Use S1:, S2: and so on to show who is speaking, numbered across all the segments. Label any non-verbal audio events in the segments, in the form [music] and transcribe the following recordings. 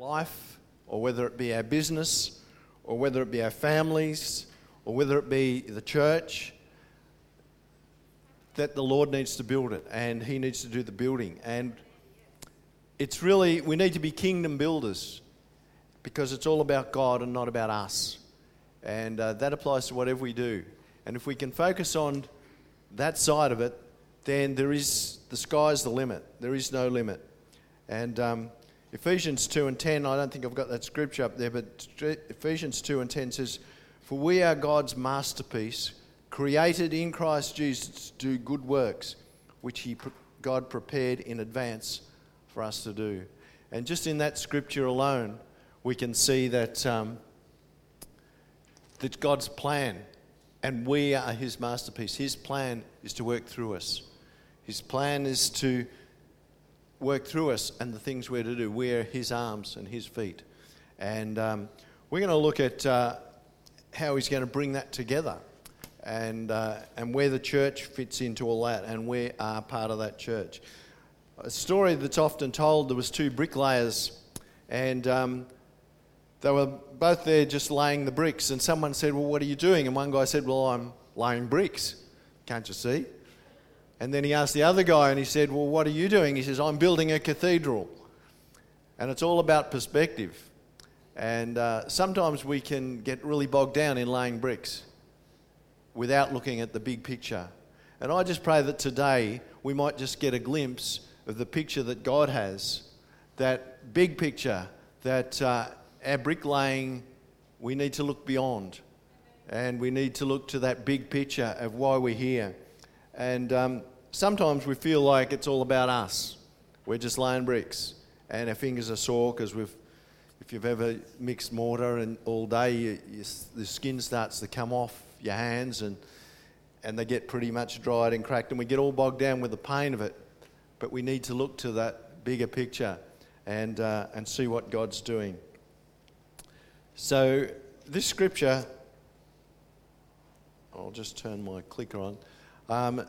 S1: life, or whether it be our business, or whether it be our families, or whether it be the church, that the Lord needs to build it and He needs to do the building. And it's really, we need to be kingdom builders because it's all about God and not about us. And uh, that applies to whatever we do. And if we can focus on that side of it, then there is the sky's the limit. There is no limit. And um, Ephesians 2 and 10, I don't think I've got that scripture up there, but Ephesians 2 and 10 says, For we are God's masterpiece, created in Christ Jesus to do good works, which he, God prepared in advance for us to do. And just in that scripture alone, we can see that, um, that God's plan, and we are his masterpiece. His plan is to work through us. His plan is to work through us and the things we're to do. We're his arms and his feet. And um, we're going to look at uh, how he's going to bring that together and, uh, and where the church fits into all that, and we are part of that church. A story that's often told there was two bricklayers, and um, they were both there just laying the bricks, and someone said, Well, what are you doing? And one guy said, Well, I'm laying bricks. Can't you see? And then he asked the other guy, and he said, Well, what are you doing? He says, I'm building a cathedral. And it's all about perspective. And uh, sometimes we can get really bogged down in laying bricks without looking at the big picture. And I just pray that today we might just get a glimpse of the picture that God has, that big picture, that uh, our bricklaying, we need to look beyond. And we need to look to that big picture of why we're here. And um, sometimes we feel like it's all about us. We're just laying bricks, and our fingers are sore because we've. If you've ever mixed mortar and all day, you, you, the skin starts to come off your hands, and and they get pretty much dried and cracked, and we get all bogged down with the pain of it. But we need to look to that bigger picture and uh, and see what God's doing. So this scripture, I'll just turn my clicker on. Um,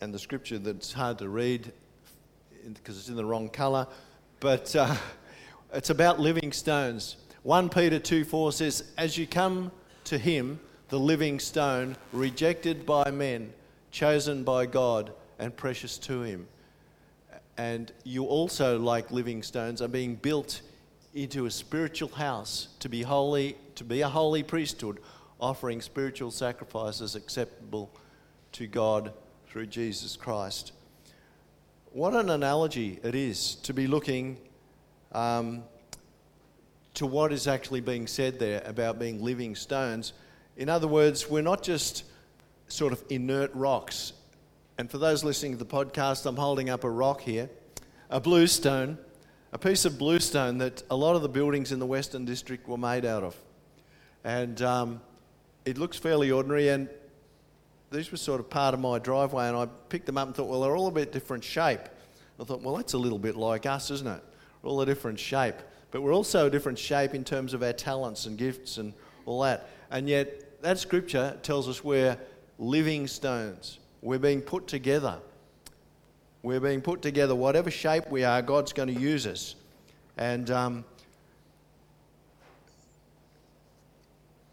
S1: and the scripture that's hard to read because it's in the wrong colour, but uh, [laughs] it's about living stones. 1 Peter 2 4 says, As you come to him, the living stone, rejected by men, chosen by God, and precious to him. And you also, like living stones, are being built into a spiritual house to be holy, to be a holy priesthood, offering spiritual sacrifices acceptable to God through Jesus Christ. What an analogy it is to be looking um, to what is actually being said there about being living stones. In other words, we're not just sort of inert rocks. And for those listening to the podcast, I'm holding up a rock here, a bluestone, a piece of bluestone that a lot of the buildings in the Western District were made out of. And um, it looks fairly ordinary, and these were sort of part of my driveway, and I picked them up and thought, well, they're all a bit different shape. I thought, well, that's a little bit like us, isn't it? We're all a different shape. But we're also a different shape in terms of our talents and gifts and all that. And yet, that scripture tells us we're living stones. We're being put together. We're being put together. Whatever shape we are, God's going to use us. And, um,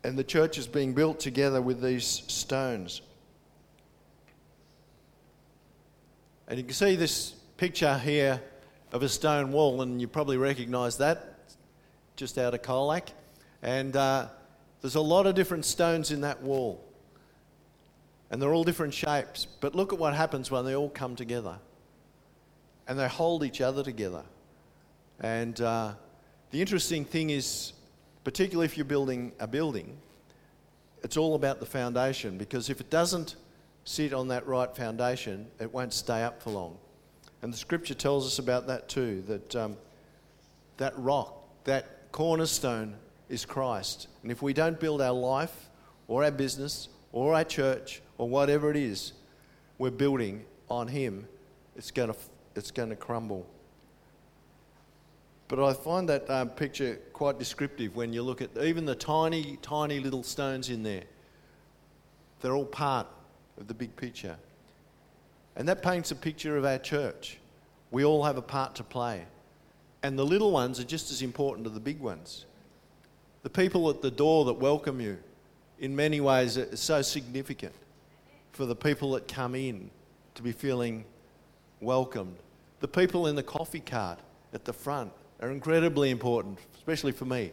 S1: and the church is being built together with these stones. And you can see this picture here of a stone wall, and you probably recognise that just out of Colac. And uh, there's a lot of different stones in that wall. And they're all different shapes. But look at what happens when they all come together. And they hold each other together. And uh, the interesting thing is, particularly if you're building a building, it's all about the foundation because if it doesn't sit on that right foundation, it won't stay up for long. And the scripture tells us about that too that um, that rock, that cornerstone is Christ. And if we don't build our life or our business or our church or whatever it is we're building on Him, it's going to, it's going to crumble. But I find that um, picture quite descriptive when you look at even the tiny, tiny little stones in there. They're all part of the big picture. And that paints a picture of our church. We all have a part to play. And the little ones are just as important as the big ones. The people at the door that welcome you, in many ways, are so significant for the people that come in to be feeling welcomed. The people in the coffee cart at the front are incredibly important, especially for me.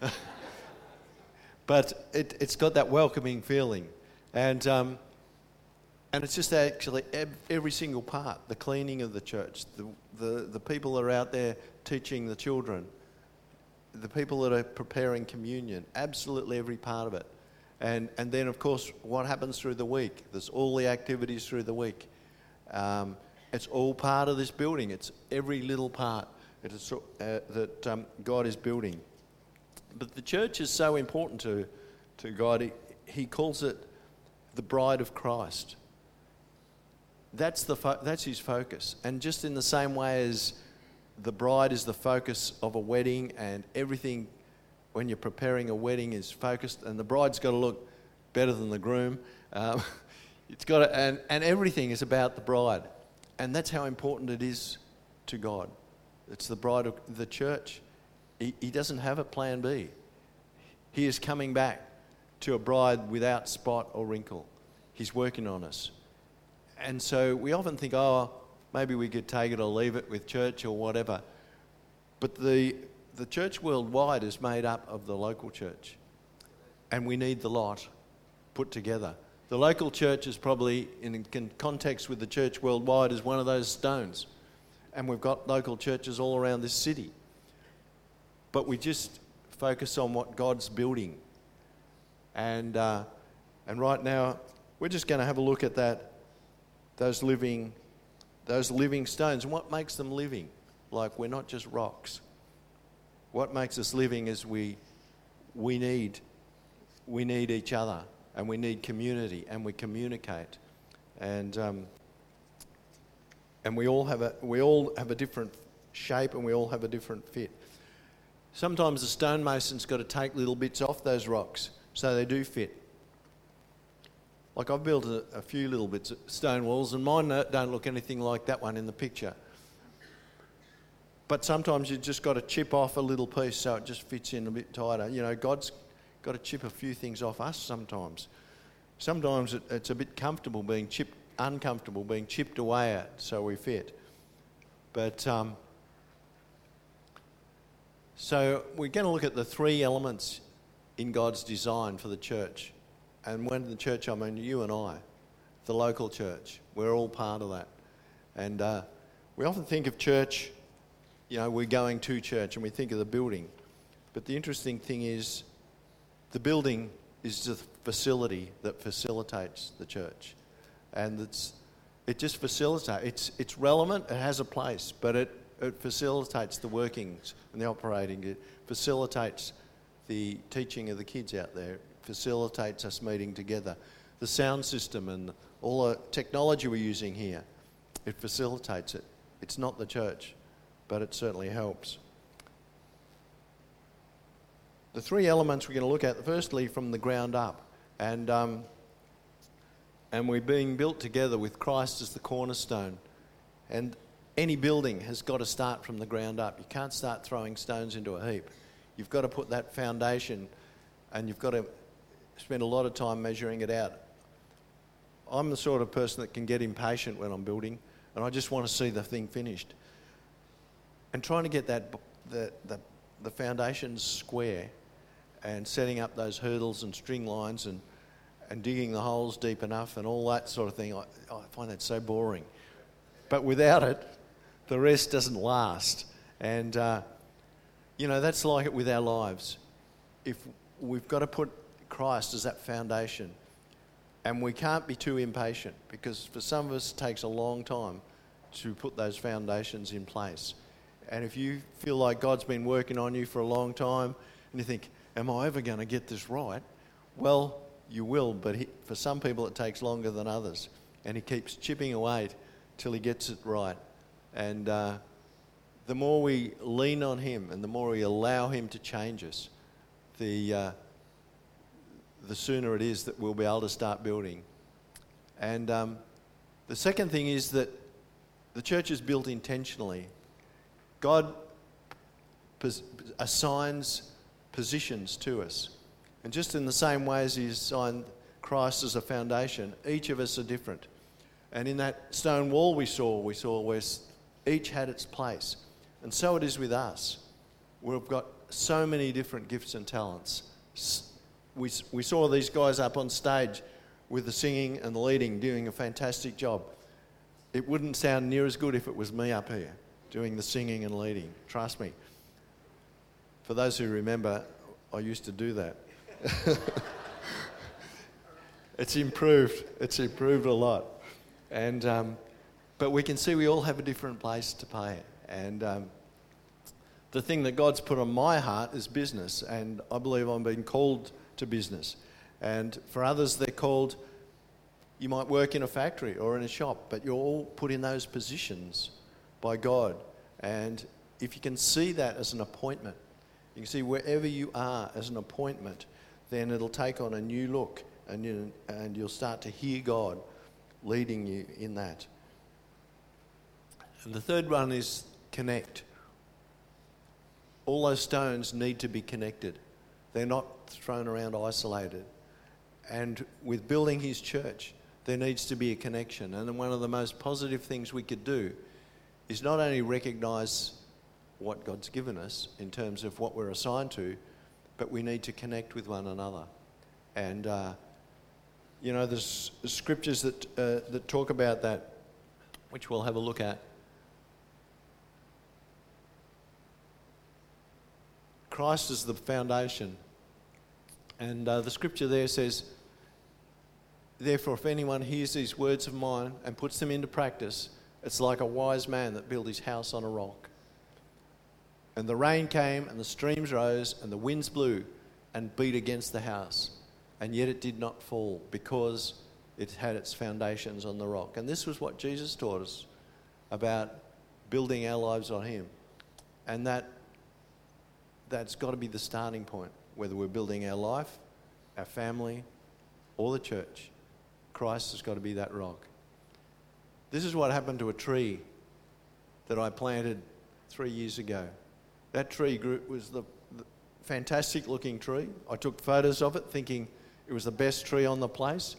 S1: [laughs] but it, has got that welcoming feeling. And, um, and it's just actually every single part the cleaning of the church, the, the, the people that are out there teaching the children, the people that are preparing communion, absolutely every part of it. And, and then, of course, what happens through the week? There's all the activities through the week. Um, it's all part of this building, it's every little part that, uh, that um, God is building. But the church is so important to, to God, he, he calls it the bride of Christ. That's, the fo- that's his focus. And just in the same way as the bride is the focus of a wedding, and everything when you're preparing a wedding is focused, and the bride's got to look better than the groom. Um, [laughs] it's got to, and, and everything is about the bride. And that's how important it is to God. It's the bride of the church. He, he doesn't have a plan B. He is coming back to a bride without spot or wrinkle. He's working on us. And so we often think, oh, maybe we could take it or leave it with church or whatever. But the, the church worldwide is made up of the local church. And we need the lot put together. The local church is probably, in context with the church worldwide, is one of those stones. And we've got local churches all around this city. But we just focus on what God's building. And, uh, and right now, we're just going to have a look at that, those living, those living stones. What makes them living? Like we're not just rocks. What makes us living is we, we, need, we need each other and we need community and we communicate. And, um, and we, all have a, we all have a different shape and we all have a different fit. Sometimes the stonemason's got to take little bits off those rocks so they do fit. Like I've built a, a few little bits of stone walls, and mine don't look anything like that one in the picture. But sometimes you've just got to chip off a little piece so it just fits in a bit tighter. You know, God's got to chip a few things off us sometimes. Sometimes it, it's a bit comfortable being chipped, uncomfortable being chipped away at so we fit. But um, so we're going to look at the three elements in God's design for the church. And when the church, I mean you and I, the local church, we're all part of that. And uh, we often think of church you know, we're going to church and we think of the building. But the interesting thing is, the building is the facility that facilitates the church. And it's, it just facilitates. It's, it's relevant, it has a place, but it, it facilitates the workings and the operating. It facilitates the teaching of the kids out there, facilitates us meeting together. The sound system and all the technology we're using here, it facilitates it. It's not the church but it certainly helps. The three elements we're going to look at, firstly, from the ground up. And, um, and we're being built together with Christ as the cornerstone. And any building has got to start from the ground up. You can't start throwing stones into a heap. You've got to put that foundation and you've got to spend a lot of time measuring it out. I'm the sort of person that can get impatient when I'm building and I just want to see the thing finished and trying to get that the, the, the foundations square and setting up those hurdles and string lines and, and digging the holes deep enough and all that sort of thing, I, I find that so boring. But without it, the rest doesn't last. And, uh, you know, that's like it with our lives. If we've got to put Christ as that foundation, and we can't be too impatient because for some of us it takes a long time to put those foundations in place. And if you feel like God's been working on you for a long time and you think, Am I ever going to get this right? Well, you will, but he, for some people it takes longer than others. And He keeps chipping away till He gets it right. And uh, the more we lean on Him and the more we allow Him to change us, the, uh, the sooner it is that we'll be able to start building. And um, the second thing is that the church is built intentionally. God pos- assigns positions to us. And just in the same way as He assigned Christ as a foundation, each of us are different. And in that stone wall we saw, we saw where each had its place. And so it is with us. We've got so many different gifts and talents. We, we saw these guys up on stage with the singing and the leading doing a fantastic job. It wouldn't sound near as good if it was me up here doing the singing and leading. Trust me. For those who remember, I used to do that. [laughs] it's improved. It's improved a lot. And, um, but we can see we all have a different place to play. And um, the thing that God's put on my heart is business. And I believe I'm being called to business. And for others, they're called, you might work in a factory or in a shop, but you're all put in those positions by God. And if you can see that as an appointment, you can see wherever you are as an appointment, then it'll take on a new look and, you, and you'll start to hear God leading you in that. And the third one is connect. All those stones need to be connected, they're not thrown around isolated. And with building his church, there needs to be a connection. And one of the most positive things we could do is not only recognize what God's given us in terms of what we're assigned to, but we need to connect with one another. And, uh, you know, there's scriptures that, uh, that talk about that, which we'll have a look at. Christ is the foundation. And uh, the scripture there says, Therefore, if anyone hears these words of mine and puts them into practice, it's like a wise man that built his house on a rock. And the rain came, and the streams rose, and the winds blew and beat against the house. And yet it did not fall because it had its foundations on the rock. And this was what Jesus taught us about building our lives on Him. And that, that's got to be the starting point, whether we're building our life, our family, or the church. Christ has got to be that rock. This is what happened to a tree that I planted three years ago. That tree grew, was the, the fantastic looking tree. I took photos of it thinking it was the best tree on the place.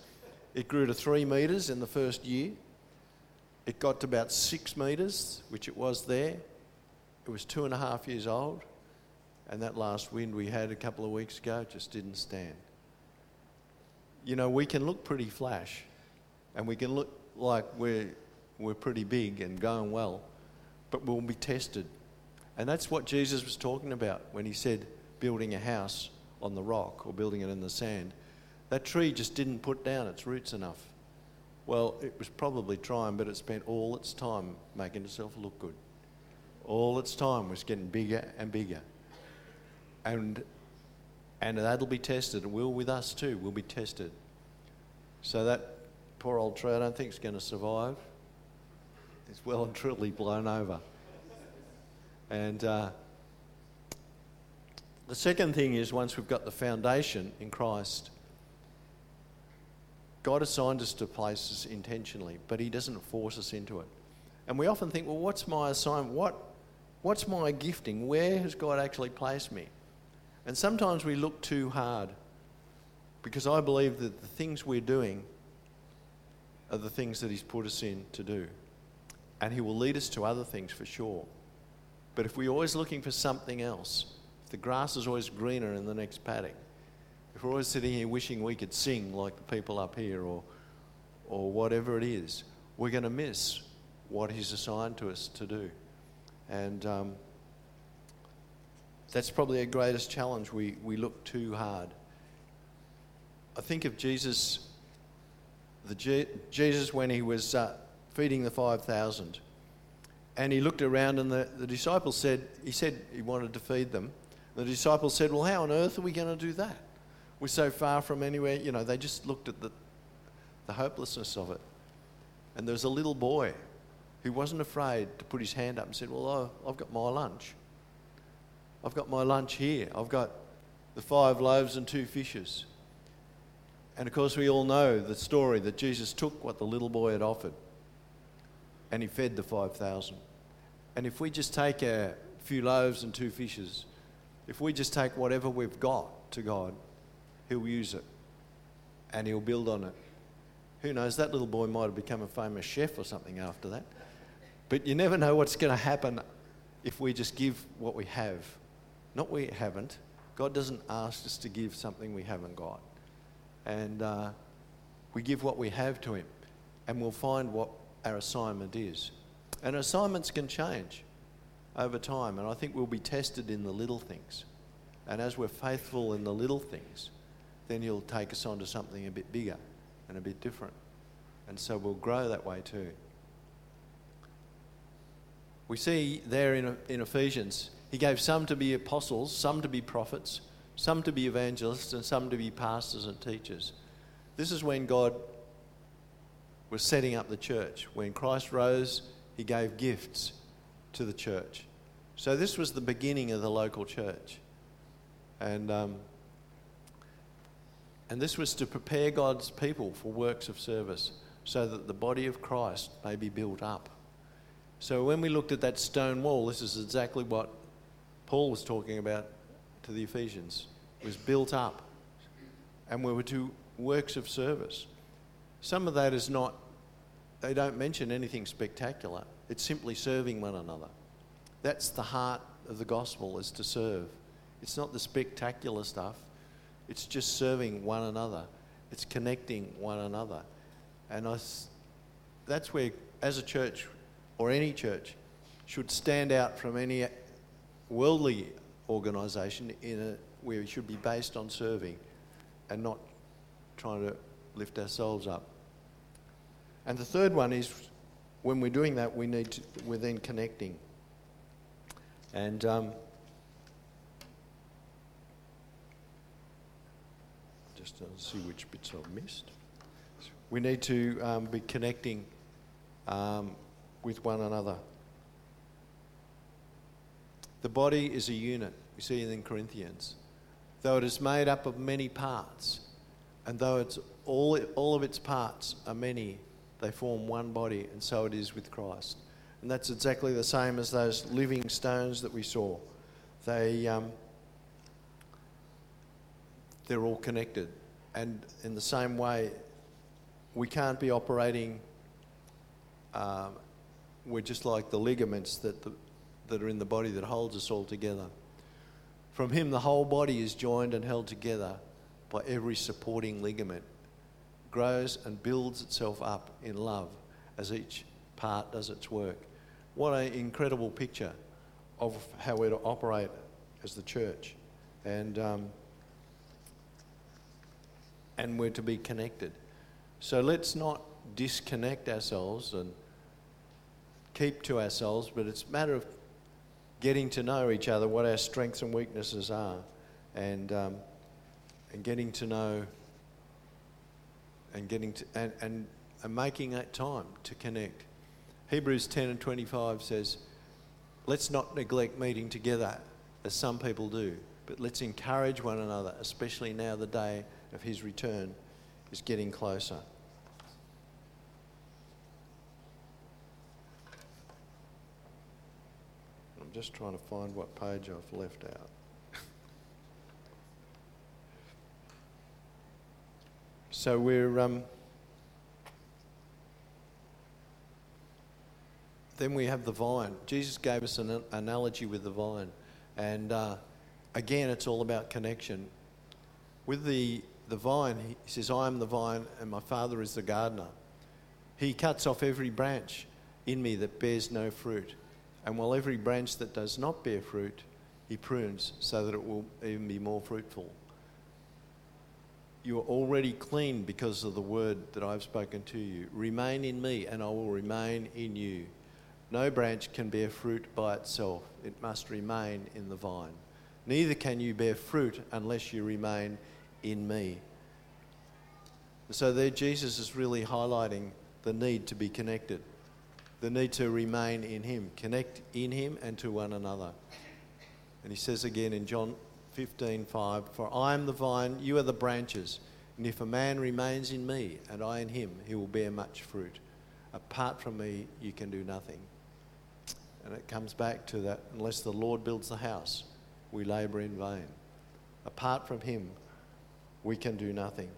S1: It grew to three metres in the first year. It got to about six metres, which it was there. It was two and a half years old. And that last wind we had a couple of weeks ago just didn't stand. You know, we can look pretty flash and we can look like we're, we're pretty big and going well, but we'll be tested. And that's what Jesus was talking about when he said building a house on the rock or building it in the sand. That tree just didn't put down its roots enough. Well, it was probably trying, but it spent all its time making itself look good. All its time was getting bigger and bigger. And, and that'll be tested, and will with us too, will be tested. So that poor old tree, I don't think is going to survive. It's well and truly blown over. And uh, the second thing is once we've got the foundation in Christ, God assigned us to places intentionally, but He doesn't force us into it. And we often think, well, what's my assignment? What, what's my gifting? Where has God actually placed me? And sometimes we look too hard because I believe that the things we're doing are the things that He's put us in to do. And He will lead us to other things for sure. But if we're always looking for something else, if the grass is always greener in the next paddock, if we're always sitting here wishing we could sing like the people up here or, or whatever it is, we're going to miss what He's assigned to us to do. And um, that's probably our greatest challenge. We, we look too hard. I think of Jesus the Je- Jesus when he was uh, feeding the 5,000. And he looked around, and the, the disciples said, He said he wanted to feed them. The disciples said, Well, how on earth are we going to do that? We're so far from anywhere. You know, they just looked at the, the hopelessness of it. And there was a little boy who wasn't afraid to put his hand up and said, Well, I've got my lunch. I've got my lunch here. I've got the five loaves and two fishes. And of course, we all know the story that Jesus took what the little boy had offered and he fed the 5,000. And if we just take a few loaves and two fishes. If we just take whatever we've got to God, He'll use it and He'll build on it. Who knows, that little boy might have become a famous chef or something after that. But you never know what's going to happen if we just give what we have. Not we haven't. God doesn't ask us to give something we haven't got. And uh, we give what we have to Him, and we'll find what our assignment is. And assignments can change over time, and I think we'll be tested in the little things. And as we're faithful in the little things, then He'll take us on to something a bit bigger and a bit different. And so we'll grow that way too. We see there in, in Ephesians, He gave some to be apostles, some to be prophets, some to be evangelists, and some to be pastors and teachers. This is when God was setting up the church. When Christ rose, He gave gifts to the church. So this was the beginning of the local church. And um, and this was to prepare God's people for works of service so that the body of Christ may be built up. So when we looked at that stone wall, this is exactly what Paul was talking about to the Ephesians. Was built up. And we were to works of service. Some of that is not, they don't mention anything spectacular. It's simply serving one another. That's the heart of the gospel, is to serve. It's not the spectacular stuff. It's just serving one another. It's connecting one another. And I, that's where, as a church or any church, should stand out from any worldly organisation in a, where it should be based on serving and not trying to lift ourselves up. And the third one is when we're doing that, we need to, we're then connecting. And um, just to see which bits I've missed. We need to um, be connecting um, with one another. The body is a unit. We see it in Corinthians. Though it is made up of many parts, and though it's all, all of its parts are many, they form one body, and so it is with Christ. And that's exactly the same as those living stones that we saw. They, um, they're all connected. And in the same way, we can't be operating, um, we're just like the ligaments that, the, that are in the body that holds us all together. From Him, the whole body is joined and held together by every supporting ligament, grows and builds itself up in love as each part does its work. What an incredible picture of how we're to operate as the church. And um, and we're to be connected. So let's not disconnect ourselves and keep to ourselves, but it's a matter of getting to know each other, what our strengths and weaknesses are, and, um, and getting to know and getting to, and, and, and making that time to connect. Hebrews 10 and 25 says, Let's not neglect meeting together as some people do, but let's encourage one another, especially now the day of his return is getting closer. I'm just trying to find what page I've left out. so we're. Um, then we have the vine. Jesus gave us an analogy with the vine. And uh, again, it's all about connection. With the the vine, he says, I am the vine and my Father is the gardener. He cuts off every branch in me that bears no fruit. And while every branch that does not bear fruit, he prunes so that it will even be more fruitful. You are already clean because of the word that I've spoken to you. Remain in me, and I will remain in you. No branch can bear fruit by itself, it must remain in the vine. Neither can you bear fruit unless you remain in me. So there, Jesus is really highlighting the need to be connected, the need to remain in Him, connect in Him and to one another. And He says again in John 15 5, For I am the vine, you are the branches. And if a man remains in me and I in him, he will bear much fruit. Apart from me, you can do nothing. And it comes back to that unless the Lord builds the house, we labour in vain. Apart from Him, we can do nothing.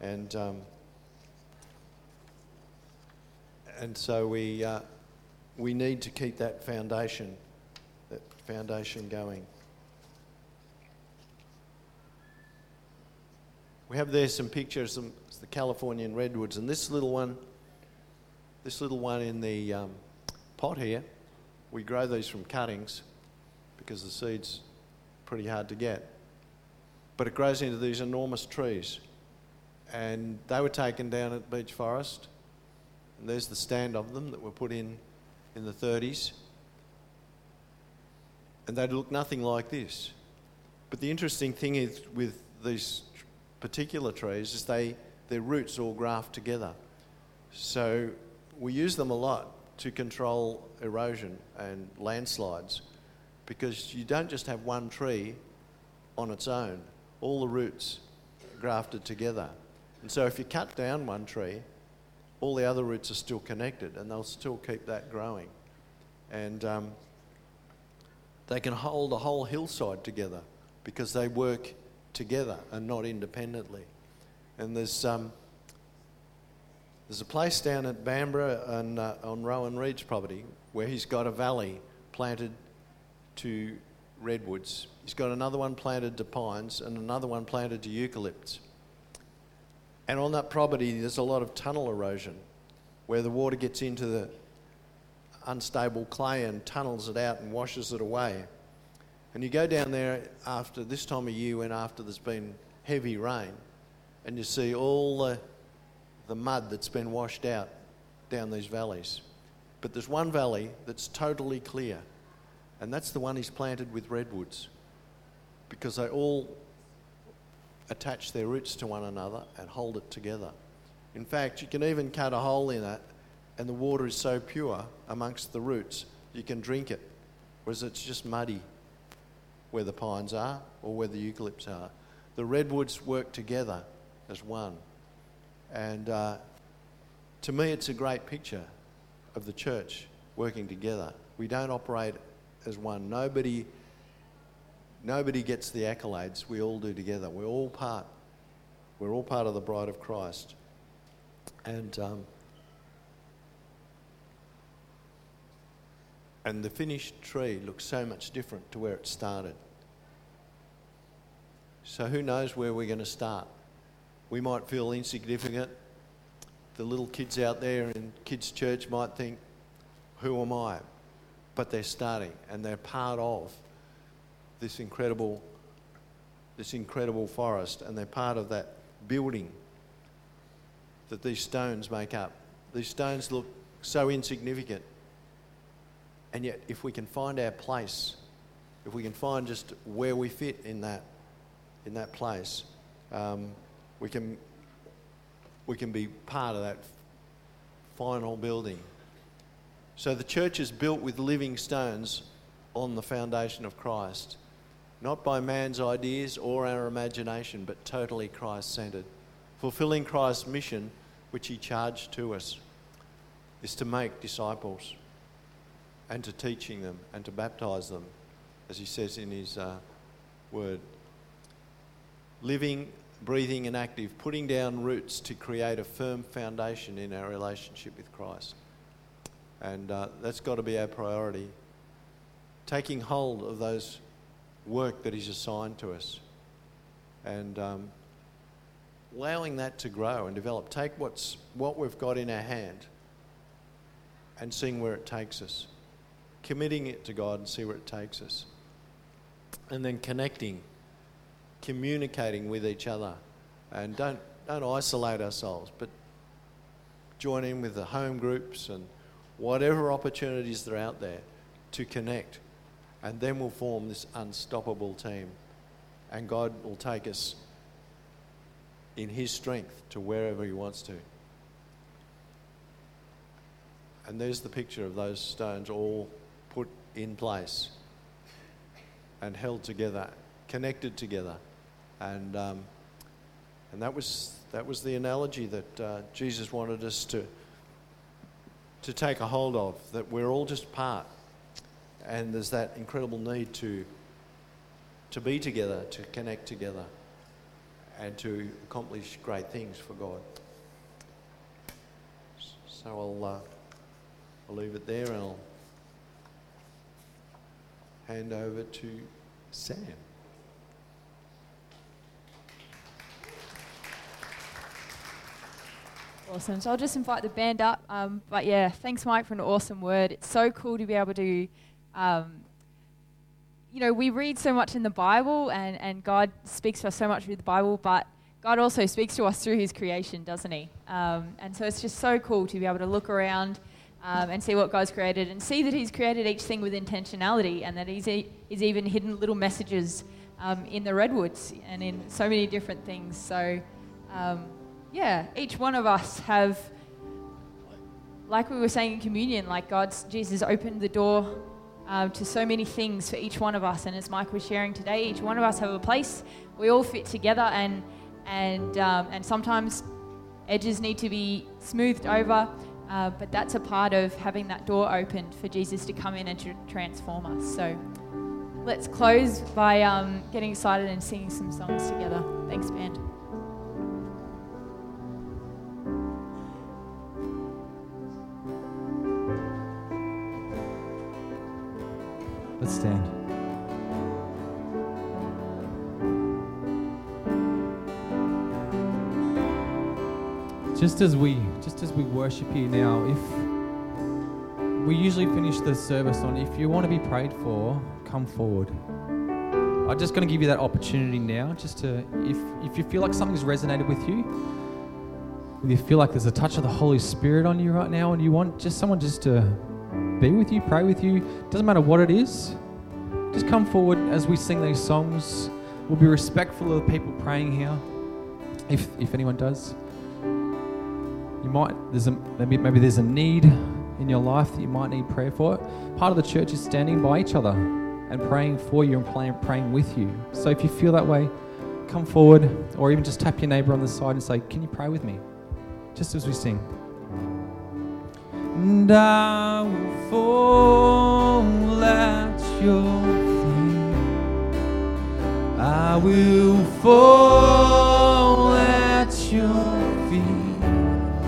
S1: And, um, and so we, uh, we need to keep that foundation, that foundation going. We have there some pictures of the Californian redwoods, and this little one, this little one in the um, pot here, we grow these from cuttings because the seed's pretty hard to get. But it grows into these enormous trees. And they were taken down at Beech Forest. And there's the stand of them that were put in in the 30s. And they'd look nothing like this. But the interesting thing is with these particular trees is they their roots all graft together. So we use them a lot to control erosion and landslides because you don't just have one tree on its own, all the roots grafted together. And so if you cut down one tree, all the other roots are still connected and they'll still keep that growing. And um, they can hold a whole hillside together because they work together and not independently. And there's, um, there's a place down at Bambra on, uh, on Rowan Reid's property where he's got a valley planted to redwoods. He's got another one planted to pines and another one planted to eucalypts. And on that property, there's a lot of tunnel erosion where the water gets into the unstable clay and tunnels it out and washes it away. And you go down there after this time of year when after there's been heavy rain and you see all the, the mud that's been washed out down these valleys. But there's one valley that's totally clear, and that's the one he's planted with redwoods because they all attach their roots to one another and hold it together. In fact, you can even cut a hole in it, and the water is so pure amongst the roots, you can drink it, whereas it's just muddy where the pines are or where the eucalypts are. The redwoods work together as one. And uh, to me, it's a great picture of the church working together. We don't operate as one. Nobody, nobody gets the accolades. We all do together. We're all part. We're all part of the bride of Christ. And um, and the finished tree looks so much different to where it started. So who knows where we're going to start? we might feel insignificant. The little kids out there in kids' church might think, Who am I? But they're starting and they're part of this incredible, this incredible forest and they're part of that building that these stones make up. These stones look so insignificant. And yet, if we can find our place, if we can find just where we fit in that, in that place, um, we can, we can be part of that final building. So the church is built with living stones on the foundation of Christ, not by man's ideas or our imagination, but totally Christ centered. Fulfilling Christ's mission, which he charged to us, is to make disciples and to teaching them and to baptize them, as he says in his uh, word. Living breathing and active, putting down roots to create a firm foundation in our relationship with Christ. And uh, that's got to be our priority. Taking hold of those work that He's assigned to us and um, allowing that to grow and develop. Take what's, what we've got in our hand and seeing where it takes us. Committing it to God and see where it takes us. And then connecting communicating with each other. And don't, don't isolate ourselves, but join in with the home groups and whatever opportunities that are out there to connect. And then we'll form this unstoppable team. And God will take us in His strength to wherever He wants to. And there's the picture of those stones all put in place and held together, connected together. And, um, and that, was, that was the analogy that uh, Jesus wanted us to, to take a hold of, that we're all just part. And there's that incredible need to, to be together, to connect together, and to accomplish great things for God. So I'll, uh, I'll leave it there and I'll hand over to Sam.
S2: Awesome. So I'll just invite the band up. Um, but yeah, thanks, Mike, for an awesome word. It's so cool to be able to, um, you know, we read so much in the Bible and, and God speaks to us so much through the Bible, but God also speaks to us through his creation, doesn't he? Um, and so it's just so cool to be able to look around um, and see what God's created and see that he's created each thing with intentionality and that he's, e- he's even hidden little messages um, in the redwoods and in so many different things. So, um, yeah, each one of us have, like we were saying in communion, like God's, Jesus opened the door uh, to so many things for each one of us. And as Mike was sharing today, each one of us have a place. We all fit together, and and um, and sometimes edges need to be smoothed over. Uh, but that's a part of having that door opened for Jesus to come in and to transform us. So let's close by um, getting excited and singing some songs together. Thanks, band.
S3: Let's stand. Just as we just as we worship you now, if we usually finish the service on if you want to be prayed for, come forward. I'm just going to give you that opportunity now, just to if if you feel like something's resonated with you, if you feel like there's a touch of the Holy Spirit on you right now, and you want just someone just to be with you, pray with you. Doesn't matter what it is. Just come forward as we sing these songs. We'll be respectful of the people praying here, if if anyone does. You might there's a maybe maybe there's a need in your life that you might need prayer for. Part of the church is standing by each other and praying for you and praying, praying with you. So if you feel that way, come forward or even just tap your neighbor on the side and say, "Can you pray with me?" Just as we sing and I will fall at your feet. I will fall at your